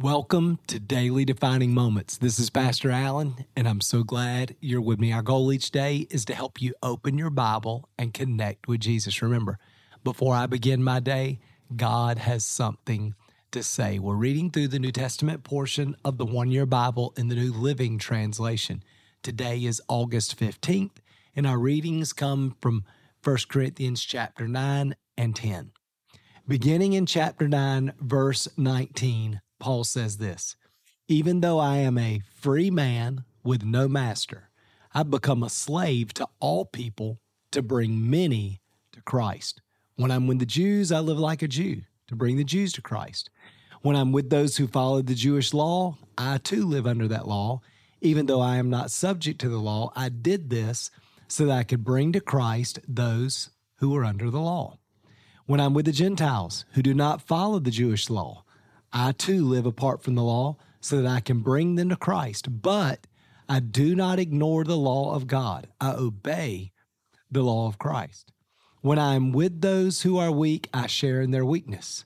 Welcome to Daily Defining Moments. This is Pastor Allen, and I'm so glad you're with me. Our goal each day is to help you open your Bible and connect with Jesus. Remember, before I begin my day, God has something to say. We're reading through the New Testament portion of the one year Bible in the New Living Translation. Today is August 15th, and our readings come from 1 Corinthians chapter 9 and 10. Beginning in chapter 9, verse 19, Paul says this Even though I am a free man with no master, I've become a slave to all people to bring many to Christ. When I'm with the Jews, I live like a Jew to bring the Jews to Christ. When I'm with those who follow the Jewish law, I too live under that law. Even though I am not subject to the law, I did this so that I could bring to Christ those who are under the law. When I'm with the Gentiles who do not follow the Jewish law, I too live apart from the law so that I can bring them to Christ. But I do not ignore the law of God, I obey the law of Christ. When I am with those who are weak, I share in their weakness,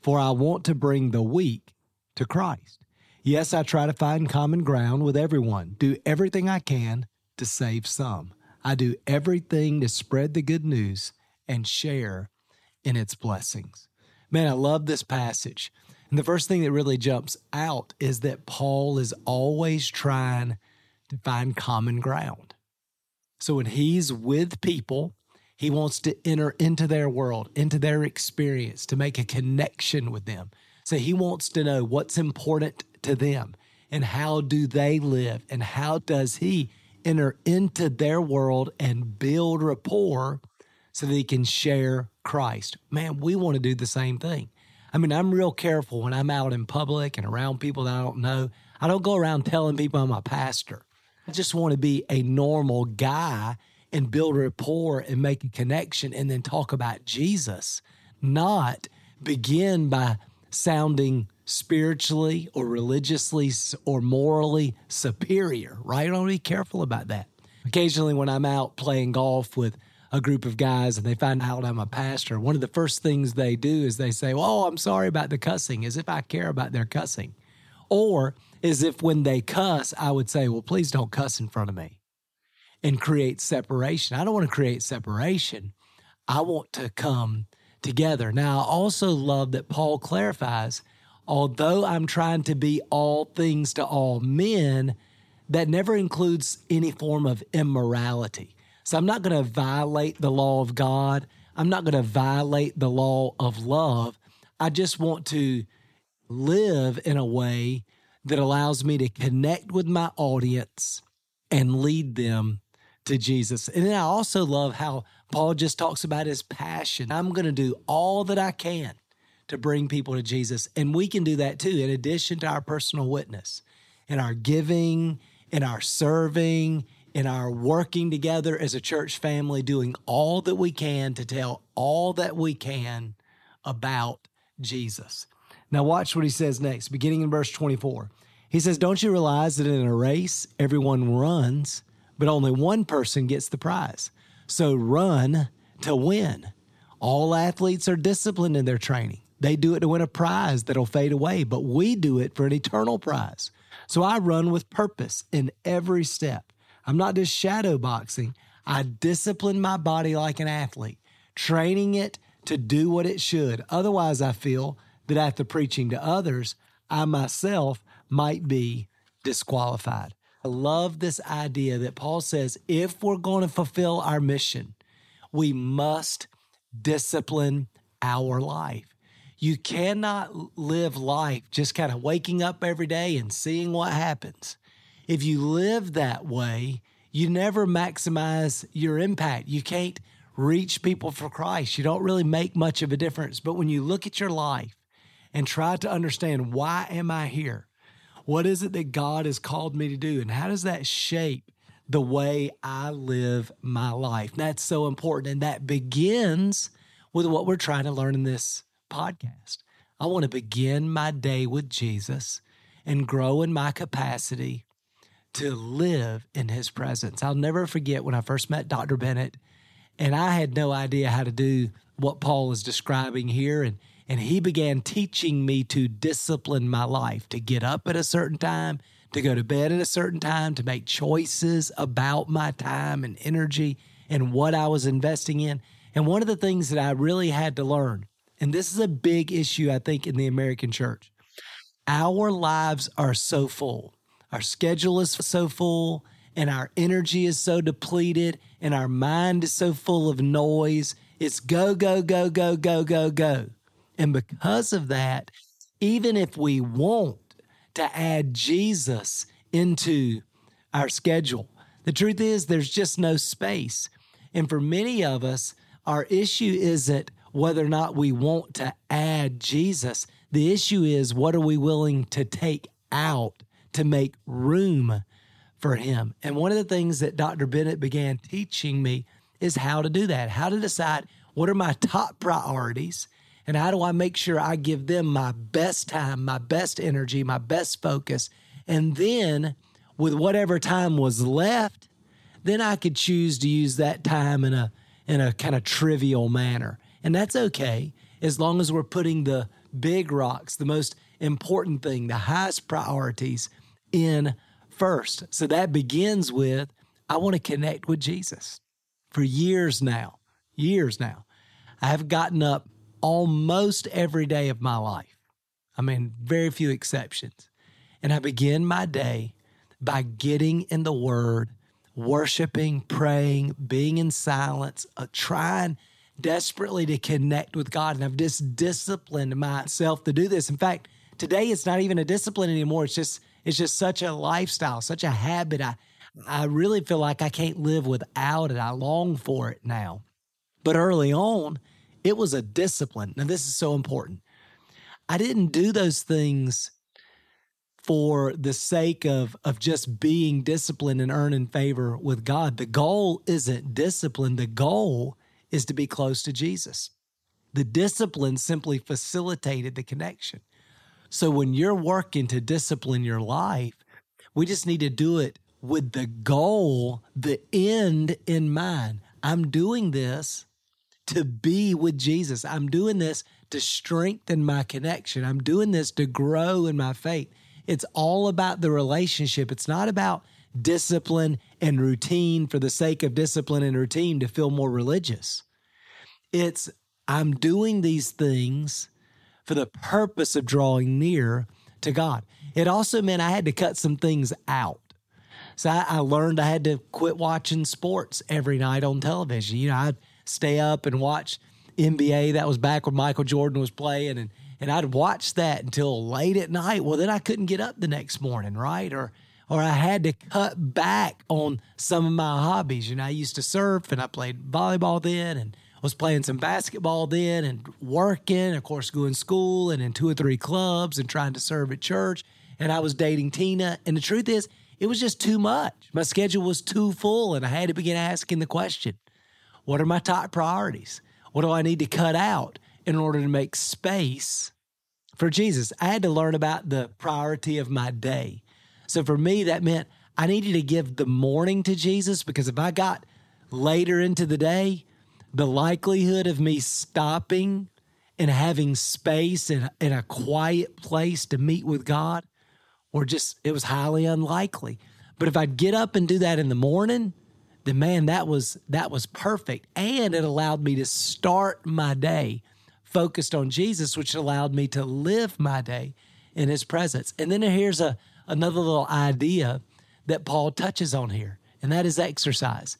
for I want to bring the weak to Christ. Yes, I try to find common ground with everyone, do everything I can to save some. I do everything to spread the good news and share in its blessings. Man, I love this passage. And the first thing that really jumps out is that Paul is always trying to find common ground. So when he's with people, he wants to enter into their world, into their experience, to make a connection with them. So he wants to know what's important to them and how do they live and how does he enter into their world and build rapport so that he can share Christ. Man, we want to do the same thing. I mean, I'm real careful when I'm out in public and around people that I don't know. I don't go around telling people I'm a pastor. I just want to be a normal guy and build rapport and make a connection and then talk about Jesus, not begin by sounding spiritually or religiously or morally superior, right? I want to be careful about that. Occasionally, when I'm out playing golf with a group of guys and they find out I'm a pastor, one of the first things they do is they say, Oh, I'm sorry about the cussing, as if I care about their cussing. Or as if when they cuss, I would say, Well, please don't cuss in front of me and create separation. I don't want to create separation. I want to come together. Now, I also love that Paul clarifies although I'm trying to be all things to all men, that never includes any form of immorality. So I'm not going to violate the law of God. I'm not going to violate the law of love. I just want to live in a way that allows me to connect with my audience and lead them to Jesus. And then I also love how Paul just talks about his passion. I'm going to do all that I can to bring people to Jesus. And we can do that too, in addition to our personal witness, and our giving, and our serving, in our working together as a church family, doing all that we can to tell all that we can about Jesus. Now, watch what he says next, beginning in verse 24. He says, Don't you realize that in a race, everyone runs, but only one person gets the prize? So run to win. All athletes are disciplined in their training. They do it to win a prize that'll fade away, but we do it for an eternal prize. So I run with purpose in every step. I'm not just shadow boxing. I discipline my body like an athlete, training it to do what it should. Otherwise, I feel that after preaching to others, I myself might be disqualified. I love this idea that Paul says if we're going to fulfill our mission, we must discipline our life. You cannot live life just kind of waking up every day and seeing what happens. If you live that way, you never maximize your impact. You can't reach people for Christ. You don't really make much of a difference. But when you look at your life and try to understand why am I here? What is it that God has called me to do? And how does that shape the way I live my life? That's so important. And that begins with what we're trying to learn in this podcast. I want to begin my day with Jesus and grow in my capacity to live in his presence. I'll never forget when I first met Dr. Bennett and I had no idea how to do what Paul is describing here. And And he began teaching me to discipline my life, to get up at a certain time, to go to bed at a certain time, to make choices about my time and energy and what I was investing in. And one of the things that I really had to learn, and this is a big issue, I think, in the American church, our lives are so full. Our schedule is so full, and our energy is so depleted, and our mind is so full of noise. It's go, go, go, go, go, go, go. And because of that, even if we want to add Jesus into our schedule, the truth is there's just no space. And for many of us, our issue isn't whether or not we want to add Jesus. The issue is what are we willing to take out to make room for him? And one of the things that Dr. Bennett began teaching me is how to do that, how to decide what are my top priorities and how do I make sure I give them my best time, my best energy, my best focus. And then with whatever time was left, then I could choose to use that time in a in a kind of trivial manner. And that's okay as long as we're putting the big rocks, the most important thing, the highest priorities in first. So that begins with I want to connect with Jesus. For years now, years now, I have gotten up almost every day of my life. I mean, very few exceptions. And I begin my day by getting in the Word worshiping, praying, being in silence, uh, trying desperately to connect with God. And I've just disciplined myself to do this. In fact, today it's not even a discipline anymore. It's just it's just such a lifestyle, such a habit. I I really feel like I can't live without it. I long for it now. But early on, it was a discipline. Now this is so important. I didn't do those things for the sake of of just being disciplined and earning favor with God. The goal isn't discipline. The goal is to be close to Jesus. The discipline simply facilitated the connection. So when you're working to discipline your life, we just need to do it with the goal, the end in mind. I'm doing this to be with Jesus. I'm doing this to strengthen my connection. I'm doing this to grow in my faith. It's all about the relationship. It's not about discipline and routine for the sake of discipline and routine to feel more religious. It's I'm doing these things for the purpose of drawing near to God. It also meant I had to cut some things out. So I, I, learned I had to quit watching sports every night on television. You know, I'd stay up and watch NBA. That was back when Michael Jordan was playing, and and I'd watch that until late at night. Well, then I couldn't get up the next morning, right? Or or I had to cut back on some of my hobbies. You know, I used to surf and I played volleyball then and was playing some basketball then and working, of course, going to school and in two or three clubs and trying to serve at church. And I was dating Tina. And the truth is, it was just too much. My schedule was too full, and I had to begin asking the question what are my top priorities? What do I need to cut out in order to make space for Jesus. I had to learn about the priority of my day. So for me, that meant I needed to give the morning to Jesus because if I got later into the day, the likelihood of me stopping and having space in, in a quiet place to meet with God or just it was highly unlikely. But if I'd get up and do that in the morning, then man, that was that was perfect. And it allowed me to start my day focused on Jesus, which allowed me to live my day in his presence. And then here's a another little idea that Paul touches on here, and that is exercise.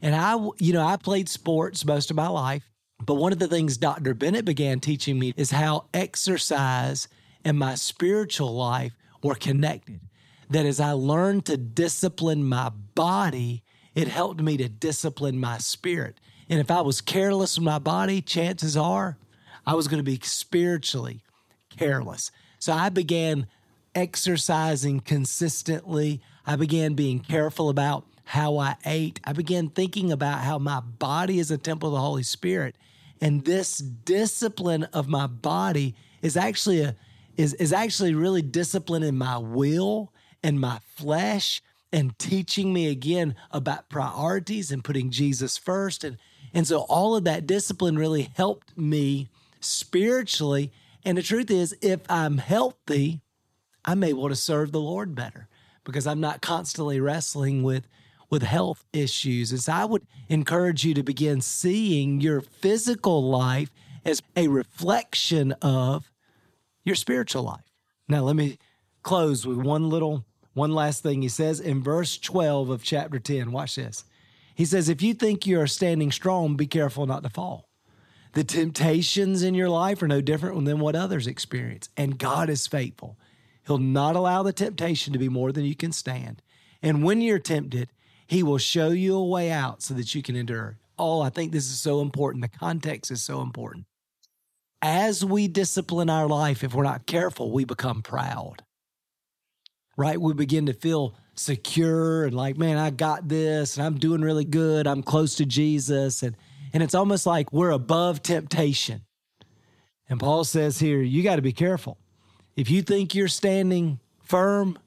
And I, you know, I played sports most of my life, but one of the things Dr. Bennett began teaching me is how exercise and my spiritual life were connected. That as I learned to discipline my body, it helped me to discipline my spirit. And if I was careless with my body, chances are I was going to be spiritually careless. So I began exercising consistently. I began being careful about how I ate. I began thinking about how my body is a temple of the Holy Spirit. And this discipline of my body is actually a is, is actually really disciplining my will and my flesh and teaching me again about priorities and putting Jesus first. And, and so all of that discipline really helped me spiritually. And the truth is, if I'm healthy, I'm able to serve the Lord better because I'm not constantly wrestling with with health issues. So I would encourage you to begin seeing your physical life as a reflection of your spiritual life. Now, let me close with one little, one last thing. He says in verse 12 of chapter 10, watch this. He says, If you think you are standing strong, be careful not to fall. The temptations in your life are no different than what others experience, and God is faithful. He'll not allow the temptation to be more than you can stand. And when you're tempted, He will show you a way out so that you can endure. Oh, I think this is so important. The context is so important. As we discipline our life, if we're not careful, we become proud, right? We begin to feel secure and like, man, I got this and I'm doing really good. I'm close to Jesus. And, and it's almost like we're above temptation. And Paul says here, you got to be careful if you think you're standing firm,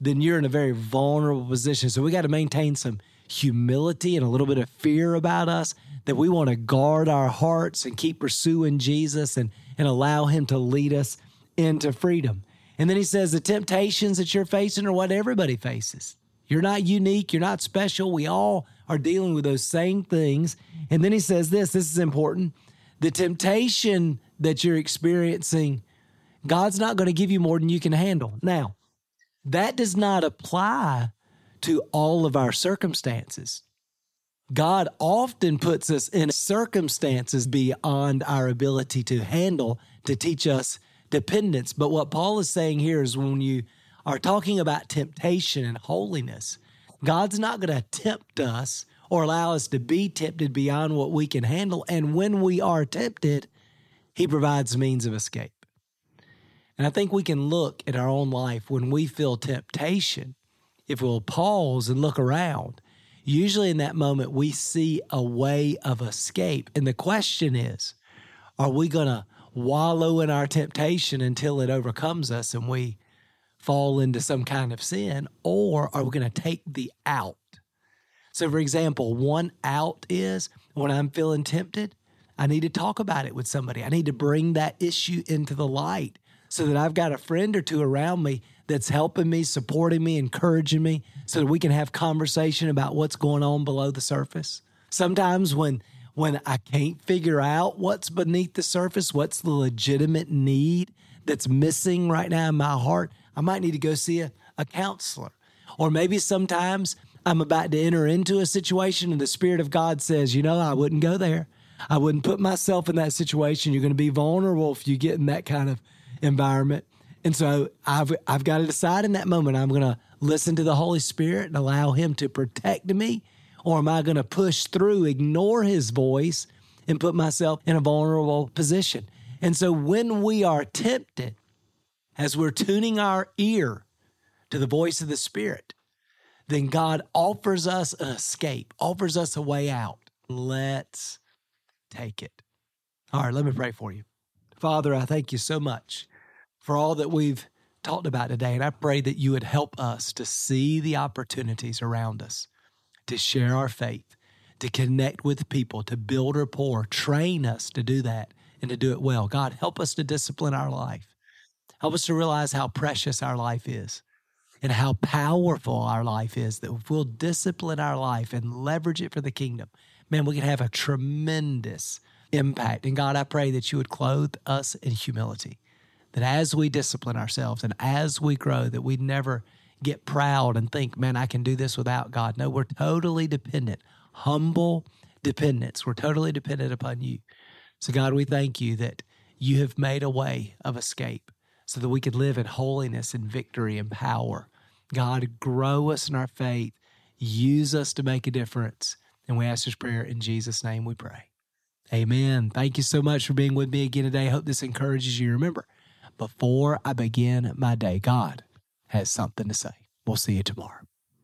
then you're in a very vulnerable position. So we got to maintain some humility and a little bit of fear about us that we want to guard our hearts and keep pursuing Jesus and, and allow Him to lead us into freedom. And then he says the temptations that you're facing are what everybody faces. You're not unique, you're not special. We all are dealing with those same things. And then he says this this is important. The temptation that you're experiencing God's not going to give you more than you can handle. Now, that does not apply to all of our circumstances. God often puts us in circumstances beyond our ability to handle to teach us dependence. But what Paul is saying here is when you are talking about temptation and holiness, God's not going to tempt us or allow us to be tempted beyond what we can handle. And when we are tempted, He provides means of escape. And I think we can look at our own life when we feel temptation. If we'll pause and look around, usually in that moment, we see a way of escape. And the question is are we going to wallow in our temptation until it overcomes us and we fall into some kind of sin? Or are we going to take the out? So, for example, one out is when I'm feeling tempted, I need to talk about it with somebody. I need to bring that issue into the light so that I've got a friend or two around me that's helping me, supporting me, encouraging me so that we can have conversation about what's going on below the surface. Sometimes when when I can't figure out what's beneath the surface, what's the legitimate need that's missing right now in my heart, I might need to go see a, a counselor. Or maybe sometimes I'm about to enter into a situation and the Spirit of God says, you know, I wouldn't go there. I wouldn't put myself in that situation. You're going to be vulnerable if you get in that kind of environment. And so I've I've got to decide in that moment I'm going to listen to the Holy Spirit and allow him to protect me or am I going to push through, ignore his voice and put myself in a vulnerable position? And so when we are tempted as we're tuning our ear to the voice of the Spirit, then God offers us an escape, offers us a way out. Let's take it. All right, let me pray for you. Father, I thank you so much for all that we've talked about today. And I pray that you would help us to see the opportunities around us, to share our faith, to connect with people, to build rapport. Train us to do that and to do it well. God, help us to discipline our life. Help us to realize how precious our life is and how powerful our life is that if we'll discipline our life and leverage it for the kingdom, man, we can have a tremendous impact. And God, I pray that you would clothe us in humility, that as we discipline ourselves and as we grow, that we never get proud and think, man, I can do this without God. No, we're totally dependent, humble dependence. We're totally dependent upon you. So, God, we thank you that you have made a way of escape so that we could live in holiness and victory and power. God, grow us in our faith, use us to make a difference. And we ask this prayer in Jesus' name we pray. Amen. Thank you so much for being with me again today. I Hope this encourages you. Remember, before I begin my day, God has something to say. We'll see you tomorrow.